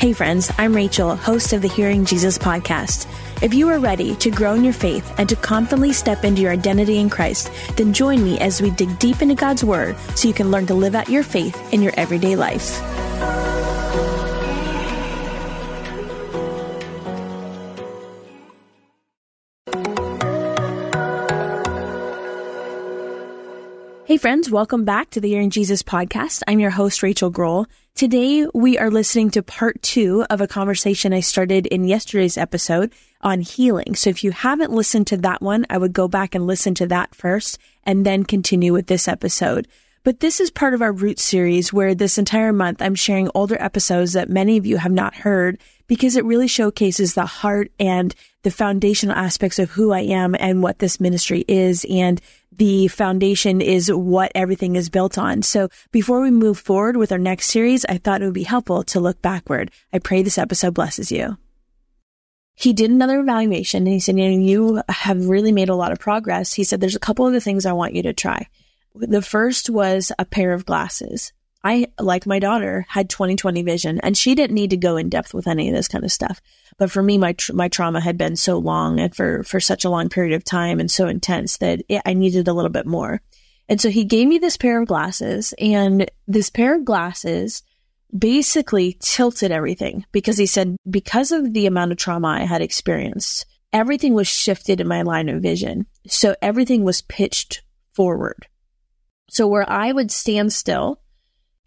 Hey, friends, I'm Rachel, host of the Hearing Jesus podcast. If you are ready to grow in your faith and to confidently step into your identity in Christ, then join me as we dig deep into God's Word so you can learn to live out your faith in your everyday life. Hey friends, welcome back to the Hearing Jesus podcast. I'm your host, Rachel Grohl. Today we are listening to part two of a conversation I started in yesterday's episode on healing. So if you haven't listened to that one, I would go back and listen to that first and then continue with this episode. But this is part of our root series where this entire month I'm sharing older episodes that many of you have not heard because it really showcases the heart and the foundational aspects of who I am and what this ministry is. And the foundation is what everything is built on. So before we move forward with our next series, I thought it would be helpful to look backward. I pray this episode blesses you. He did another evaluation and he said, you have really made a lot of progress. He said, there's a couple of the things I want you to try. The first was a pair of glasses. I, like my daughter, had 20/20 vision and she didn't need to go in depth with any of this kind of stuff. But for me, my, tr- my trauma had been so long and for, for such a long period of time and so intense that it, I needed a little bit more. And so he gave me this pair of glasses and this pair of glasses basically tilted everything because he said, because of the amount of trauma I had experienced, everything was shifted in my line of vision. So everything was pitched forward. So where I would stand still,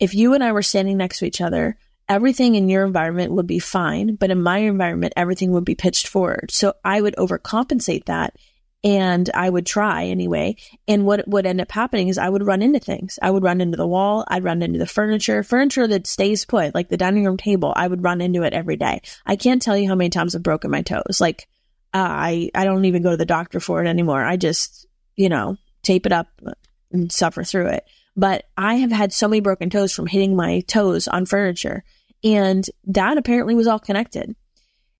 if you and I were standing next to each other, everything in your environment would be fine, but in my environment, everything would be pitched forward. So I would overcompensate that and I would try anyway. And what would end up happening is I would run into things. I would run into the wall. I'd run into the furniture, furniture that stays put, like the dining room table. I would run into it every day. I can't tell you how many times I've broken my toes. Like, uh, I, I don't even go to the doctor for it anymore. I just, you know, tape it up and suffer through it. But I have had so many broken toes from hitting my toes on furniture. And that apparently was all connected.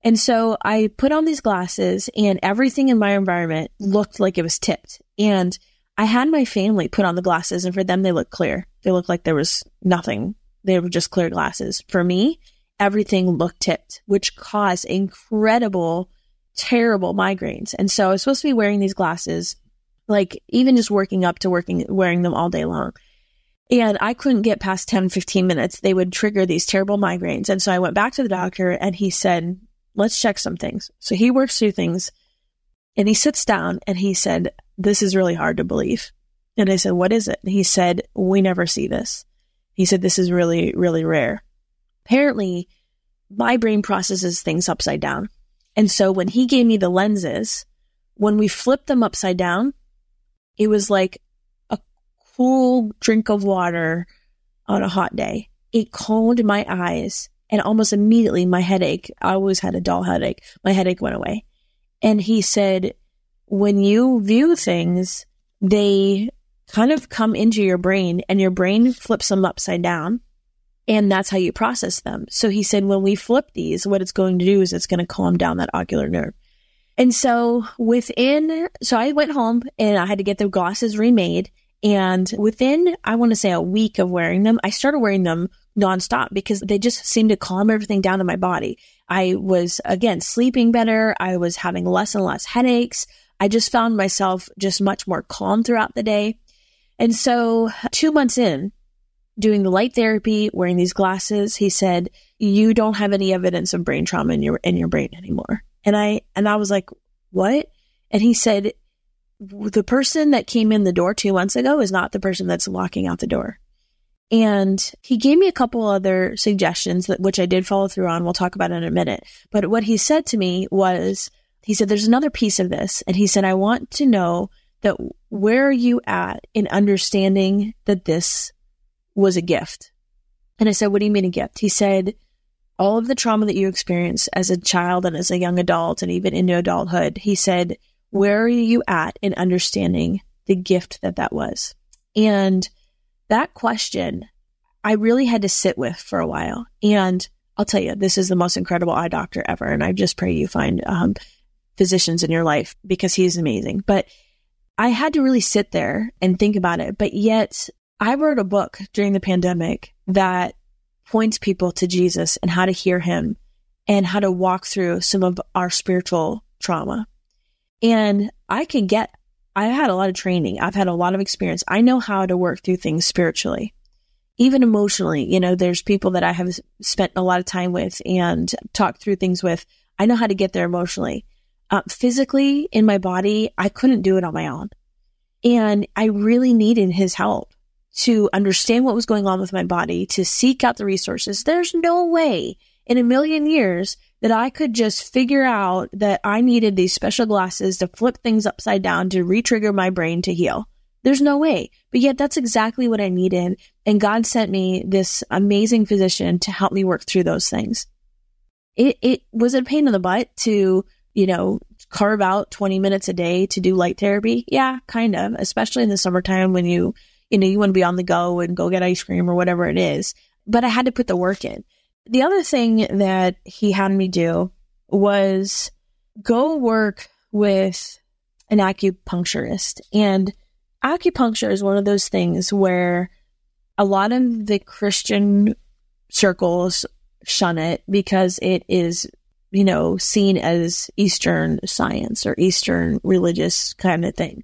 And so I put on these glasses and everything in my environment looked like it was tipped. And I had my family put on the glasses and for them, they looked clear. They looked like there was nothing. They were just clear glasses. For me, everything looked tipped, which caused incredible, terrible migraines. And so I was supposed to be wearing these glasses like even just working up to working, wearing them all day long. And I couldn't get past 10, 15 minutes. They would trigger these terrible migraines. And so I went back to the doctor and he said, let's check some things. So he works through things and he sits down and he said, this is really hard to believe. And I said, what is it? He said, we never see this. He said, this is really, really rare. Apparently my brain processes things upside down. And so when he gave me the lenses, when we flipped them upside down, it was like a cool drink of water on a hot day. It calmed my eyes and almost immediately my headache, I always had a dull headache. My headache went away. And he said, when you view things, they kind of come into your brain and your brain flips them upside down. And that's how you process them. So he said, when we flip these, what it's going to do is it's going to calm down that ocular nerve. And so within, so I went home and I had to get the glasses remade. And within, I want to say a week of wearing them, I started wearing them nonstop because they just seemed to calm everything down in my body. I was again sleeping better. I was having less and less headaches. I just found myself just much more calm throughout the day. And so two months in, doing the light therapy, wearing these glasses, he said, you don't have any evidence of brain trauma in your, in your brain anymore. And I, and I was like, what? And he said, the person that came in the door two months ago is not the person that's walking out the door. And he gave me a couple other suggestions that, which I did follow through on. We'll talk about in a minute. But what he said to me was, he said, there's another piece of this. And he said, I want to know that where are you at in understanding that this was a gift? And I said, what do you mean a gift? He said, all of the trauma that you experienced as a child and as a young adult and even into adulthood, he said, where are you at in understanding the gift that that was? And that question I really had to sit with for a while. And I'll tell you, this is the most incredible eye doctor ever. And I just pray you find um, physicians in your life because he's amazing. But I had to really sit there and think about it. But yet, I wrote a book during the pandemic that points people to Jesus and how to hear him and how to walk through some of our spiritual trauma. And I can get, I've had a lot of training. I've had a lot of experience. I know how to work through things spiritually, even emotionally. You know, there's people that I have spent a lot of time with and talked through things with. I know how to get there emotionally. Uh, physically in my body, I couldn't do it on my own. And I really needed his help to understand what was going on with my body, to seek out the resources. There's no way in a million years that I could just figure out that I needed these special glasses to flip things upside down to retrigger my brain to heal. There's no way. But yet that's exactly what I needed. And God sent me this amazing physician to help me work through those things. It, it was a pain in the butt to, you know, carve out 20 minutes a day to do light therapy. Yeah, kind of, especially in the summertime when you, you know, you want to be on the go and go get ice cream or whatever it is. But I had to put the work in. The other thing that he had me do was go work with an acupuncturist. And acupuncture is one of those things where a lot of the Christian circles shun it because it is, you know, seen as Eastern science or Eastern religious kind of thing.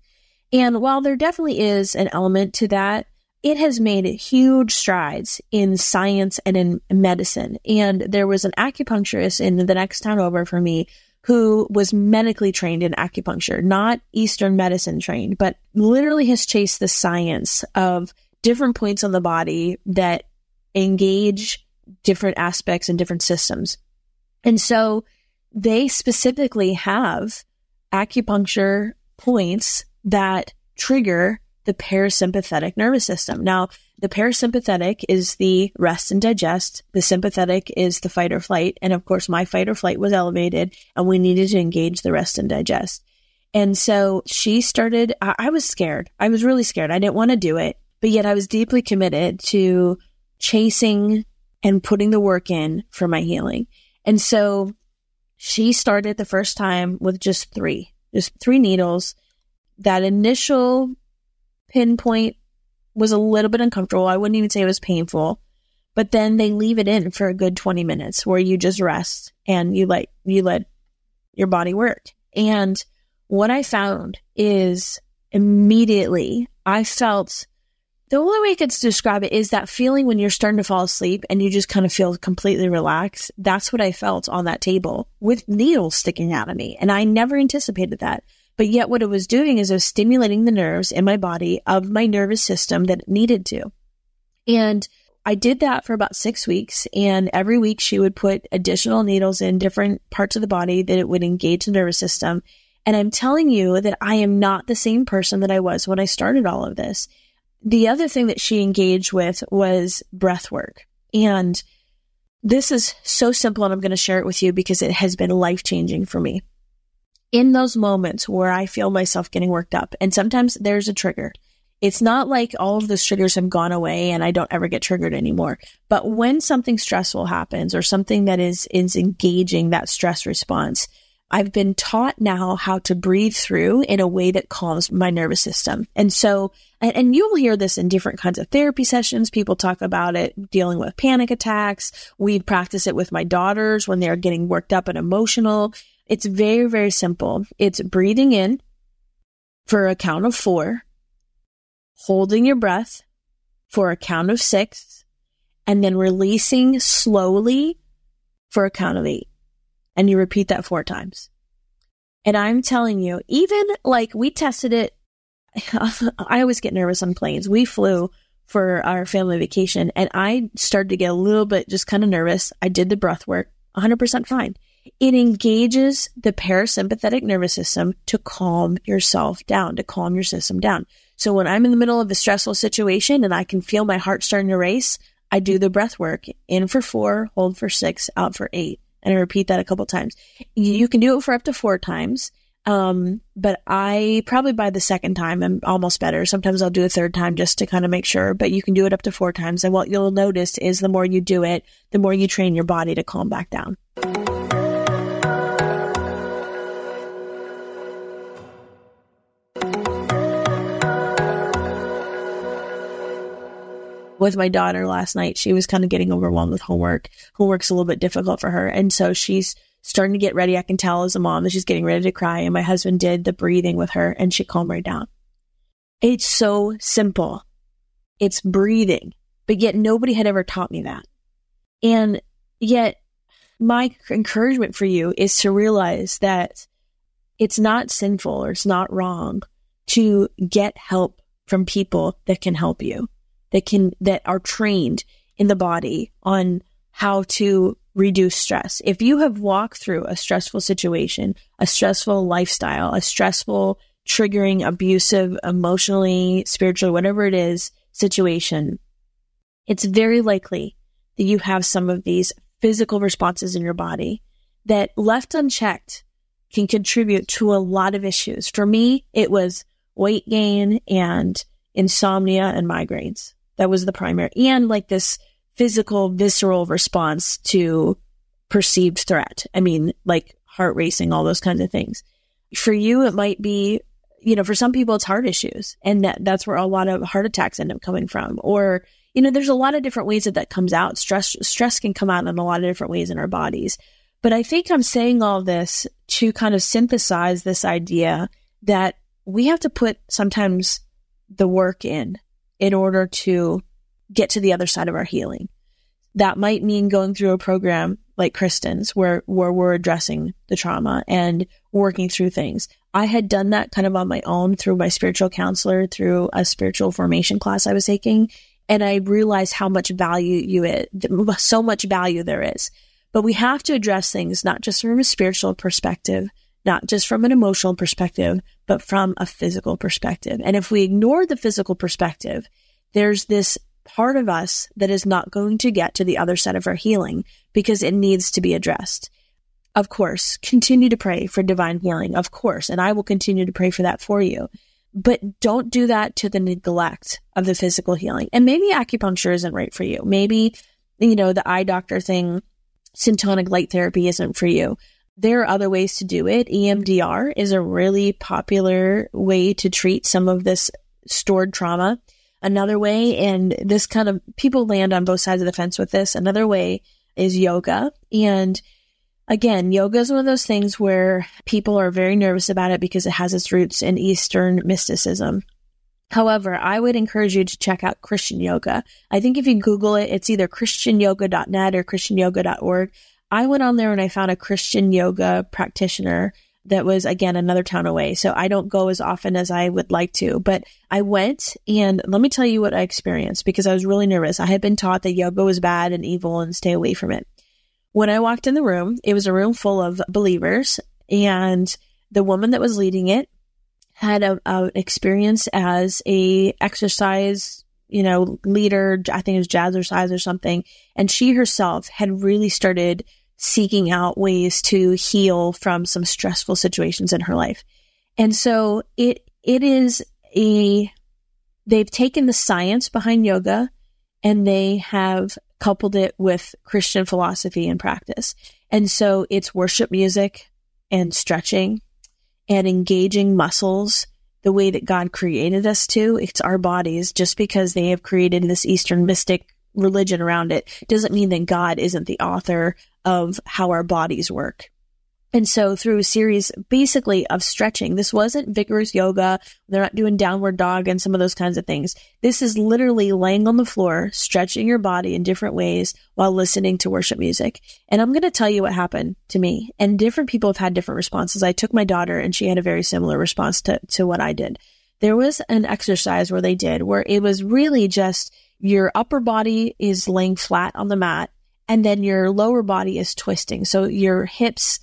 And while there definitely is an element to that, it has made huge strides in science and in medicine. And there was an acupuncturist in the next town over for me who was medically trained in acupuncture, not Eastern medicine trained, but literally has chased the science of different points on the body that engage different aspects and different systems. And so they specifically have acupuncture points that trigger the parasympathetic nervous system. Now, the parasympathetic is the rest and digest. The sympathetic is the fight or flight. And of course, my fight or flight was elevated and we needed to engage the rest and digest. And so she started, I, I was scared. I was really scared. I didn't want to do it, but yet I was deeply committed to chasing and putting the work in for my healing. And so she started the first time with just three, just three needles. That initial pinpoint was a little bit uncomfortable. I wouldn't even say it was painful, but then they leave it in for a good 20 minutes where you just rest and you let, you let your body work. And what I found is immediately I felt the only way I could describe it is that feeling when you're starting to fall asleep and you just kind of feel completely relaxed. That's what I felt on that table with needles sticking out of me. And I never anticipated that. But yet what it was doing is it was stimulating the nerves in my body of my nervous system that it needed to. And I did that for about six weeks. And every week she would put additional needles in different parts of the body that it would engage the nervous system. And I'm telling you that I am not the same person that I was when I started all of this. The other thing that she engaged with was breath work. And this is so simple and I'm going to share it with you because it has been life changing for me in those moments where I feel myself getting worked up, and sometimes there's a trigger. It's not like all of those triggers have gone away and I don't ever get triggered anymore. But when something stressful happens or something that is, is engaging that stress response, I've been taught now how to breathe through in a way that calms my nervous system. And so, and, and you will hear this in different kinds of therapy sessions. People talk about it dealing with panic attacks. We practice it with my daughters when they're getting worked up and emotional. It's very, very simple. It's breathing in for a count of four, holding your breath for a count of six, and then releasing slowly for a count of eight. And you repeat that four times. And I'm telling you, even like we tested it, I always get nervous on planes. We flew for our family vacation and I started to get a little bit just kind of nervous. I did the breath work, 100% fine. It engages the parasympathetic nervous system to calm yourself down, to calm your system down. So when I'm in the middle of a stressful situation and I can feel my heart starting to race, I do the breath work in for four, hold for six, out for eight. And I repeat that a couple times. You can do it for up to four times. Um, but I probably by the second time I'm almost better. Sometimes I'll do a third time just to kind of make sure, but you can do it up to four times. And what you'll notice is the more you do it, the more you train your body to calm back down. With my daughter last night. She was kind of getting overwhelmed with homework. Homework's a little bit difficult for her. And so she's starting to get ready. I can tell as a mom that she's getting ready to cry. And my husband did the breathing with her and she calmed right down. It's so simple. It's breathing, but yet nobody had ever taught me that. And yet my encouragement for you is to realize that it's not sinful or it's not wrong to get help from people that can help you that can, that are trained in the body on how to reduce stress. If you have walked through a stressful situation, a stressful lifestyle, a stressful, triggering, abusive, emotionally, spiritually, whatever it is, situation, it's very likely that you have some of these physical responses in your body that left unchecked can contribute to a lot of issues. For me, it was weight gain and insomnia and migraines. That was the primary and like this physical, visceral response to perceived threat. I mean, like heart racing, all those kinds of things. For you, it might be, you know, for some people, it's heart issues and that, that's where a lot of heart attacks end up coming from. Or, you know, there's a lot of different ways that that comes out. Stress, stress can come out in a lot of different ways in our bodies. But I think I'm saying all this to kind of synthesize this idea that we have to put sometimes the work in in order to get to the other side of our healing. That might mean going through a program like Kristen's where, where we're addressing the trauma and working through things. I had done that kind of on my own through my spiritual counselor, through a spiritual formation class I was taking. And I realized how much value you it, so much value there is. But we have to address things not just from a spiritual perspective, not just from an emotional perspective, but from a physical perspective. And if we ignore the physical perspective, there's this part of us that is not going to get to the other side of our healing because it needs to be addressed. Of course, continue to pray for divine healing. Of course. And I will continue to pray for that for you. But don't do that to the neglect of the physical healing. And maybe acupuncture isn't right for you. Maybe, you know, the eye doctor thing, syntonic light therapy isn't for you. There are other ways to do it. EMDR is a really popular way to treat some of this stored trauma. Another way, and this kind of people land on both sides of the fence with this. Another way is yoga. And again, yoga is one of those things where people are very nervous about it because it has its roots in Eastern mysticism. However, I would encourage you to check out Christian yoga. I think if you Google it, it's either christianyoga.net or christianyoga.org. I went on there and I found a Christian yoga practitioner that was again another town away. So I don't go as often as I would like to, but I went and let me tell you what I experienced because I was really nervous. I had been taught that yoga was bad and evil and stay away from it. When I walked in the room, it was a room full of believers and the woman that was leading it had a, a experience as a exercise you know, leader, I think it was jazzercise or something. And she herself had really started seeking out ways to heal from some stressful situations in her life. And so it, it is a, they've taken the science behind yoga and they have coupled it with Christian philosophy and practice. And so it's worship music and stretching and engaging muscles the way that God created us to. It's our bodies just because they have created this Eastern mystic religion around it doesn't mean that God isn't the author of how our bodies work. And so through a series basically of stretching, this wasn't vigorous yoga. They're not doing downward dog and some of those kinds of things. This is literally laying on the floor, stretching your body in different ways while listening to worship music. And I'm going to tell you what happened to me. And different people have had different responses. I took my daughter and she had a very similar response to, to what I did. There was an exercise where they did where it was really just your upper body is laying flat on the mat and then your lower body is twisting. So your hips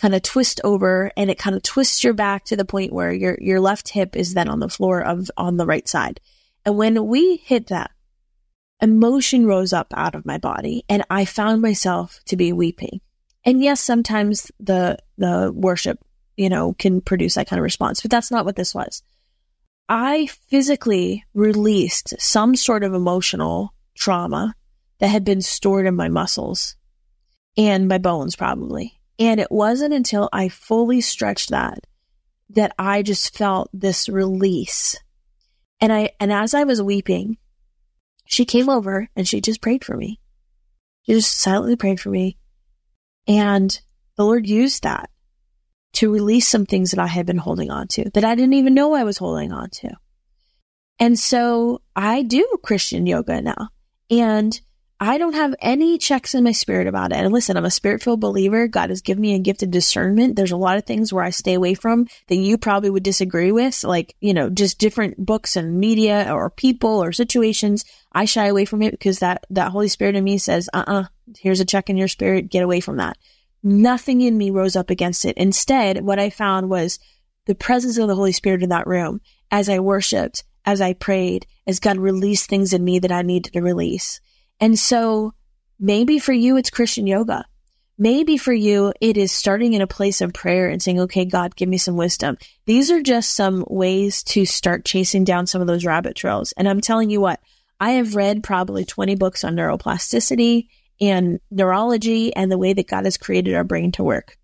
kind of twist over and it kind of twists your back to the point where your, your left hip is then on the floor of, on the right side. And when we hit that, emotion rose up out of my body and I found myself to be weeping. And yes, sometimes the, the worship you know, can produce that kind of response. But that's not what this was. I physically released some sort of emotional trauma that had been stored in my muscles and my bones probably. And it wasn't until I fully stretched that that I just felt this release. And I, and as I was weeping, she came over and she just prayed for me. She just silently prayed for me. And the Lord used that to release some things that I had been holding on to that I didn't even know I was holding on to. And so I do Christian yoga now. And I don't have any checks in my spirit about it. And listen, I'm a spirit filled believer. God has given me a gift of discernment. There's a lot of things where I stay away from that you probably would disagree with, like, you know, just different books and media or people or situations. I shy away from it because that, that Holy Spirit in me says, uh uh-uh, uh, here's a check in your spirit. Get away from that. Nothing in me rose up against it. Instead, what I found was the presence of the Holy Spirit in that room as I worshiped, as I prayed, as God released things in me that I needed to release. And so maybe for you, it's Christian yoga. Maybe for you, it is starting in a place of prayer and saying, okay, God, give me some wisdom. These are just some ways to start chasing down some of those rabbit trails. And I'm telling you what, I have read probably 20 books on neuroplasticity and neurology and the way that God has created our brain to work.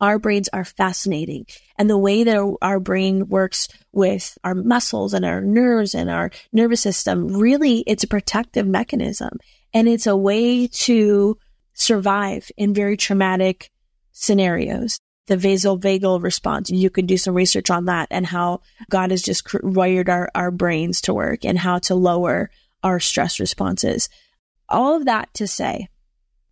Our brains are fascinating. And the way that our brain works with our muscles and our nerves and our nervous system, really, it's a protective mechanism. And it's a way to survive in very traumatic scenarios. The vasovagal response, you could do some research on that and how God has just wired our, our brains to work and how to lower our stress responses. All of that to say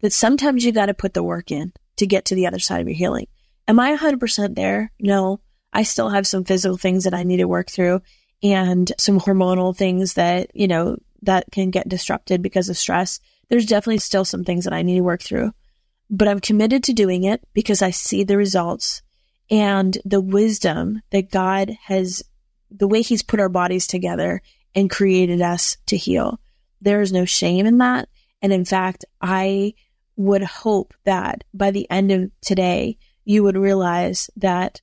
that sometimes you got to put the work in to get to the other side of your healing. Am I 100% there? No. I still have some physical things that I need to work through and some hormonal things that, you know, that can get disrupted because of stress. There's definitely still some things that I need to work through, but I'm committed to doing it because I see the results and the wisdom that God has, the way He's put our bodies together and created us to heal. There is no shame in that. And in fact, I would hope that by the end of today, you would realize that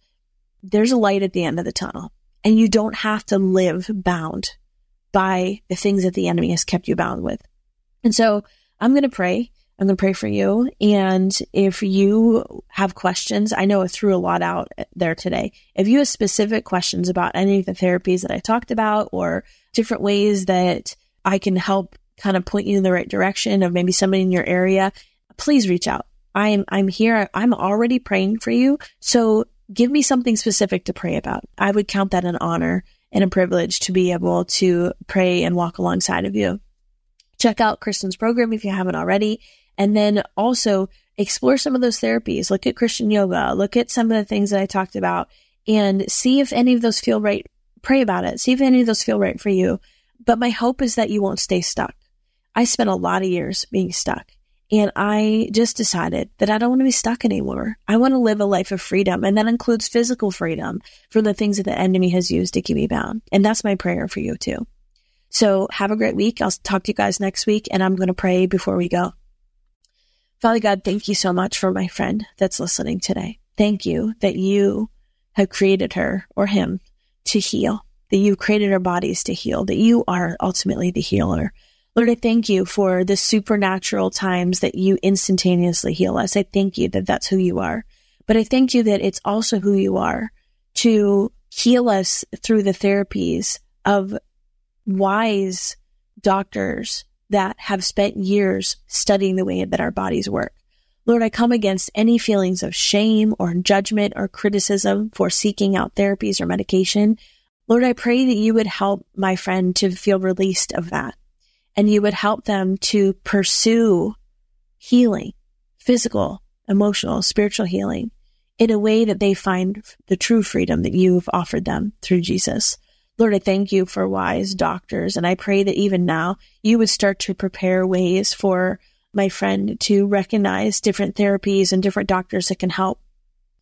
there's a light at the end of the tunnel and you don't have to live bound by the things that the enemy has kept you bound with. And so I'm going to pray. I'm going to pray for you. And if you have questions, I know I threw a lot out there today. If you have specific questions about any of the therapies that I talked about or different ways that I can help kind of point you in the right direction of maybe somebody in your area, please reach out. I'm, I'm here. I'm already praying for you. So give me something specific to pray about. I would count that an honor and a privilege to be able to pray and walk alongside of you. Check out Kristen's program if you haven't already. And then also explore some of those therapies. Look at Christian yoga. Look at some of the things that I talked about and see if any of those feel right. Pray about it. See if any of those feel right for you. But my hope is that you won't stay stuck. I spent a lot of years being stuck and I just decided that I don't want to be stuck anymore. I want to live a life of freedom. And that includes physical freedom from the things that the enemy has used to keep me bound. And that's my prayer for you too. So have a great week. I'll talk to you guys next week and I'm going to pray before we go. Father God, thank you so much for my friend that's listening today. Thank you that you have created her or him to heal, that you've created our bodies to heal, that you are ultimately the healer. Lord, I thank you for the supernatural times that you instantaneously heal us. I thank you that that's who you are. But I thank you that it's also who you are to heal us through the therapies of wise doctors that have spent years studying the way that our bodies work. Lord, I come against any feelings of shame or judgment or criticism for seeking out therapies or medication. Lord, I pray that you would help my friend to feel released of that and you would help them to pursue healing, physical, emotional, spiritual healing in a way that they find the true freedom that you've offered them through Jesus. Lord, I thank you for wise doctors. And I pray that even now you would start to prepare ways for my friend to recognize different therapies and different doctors that can help.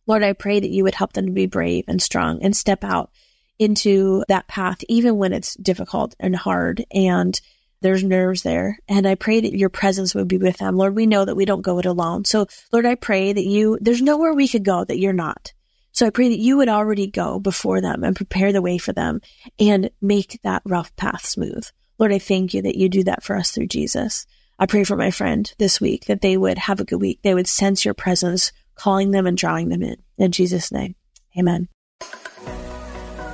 Lord, I pray that you would help them to be brave and strong and step out into that path, even when it's difficult and hard and there's nerves there. And I pray that your presence would be with them. Lord, we know that we don't go it alone. So Lord, I pray that you, there's nowhere we could go that you're not. So I pray that you would already go before them and prepare the way for them and make that rough path smooth. Lord, I thank you that you do that for us through Jesus. I pray for my friend this week that they would have a good week. They would sense your presence, calling them and drawing them in. In Jesus' name, amen.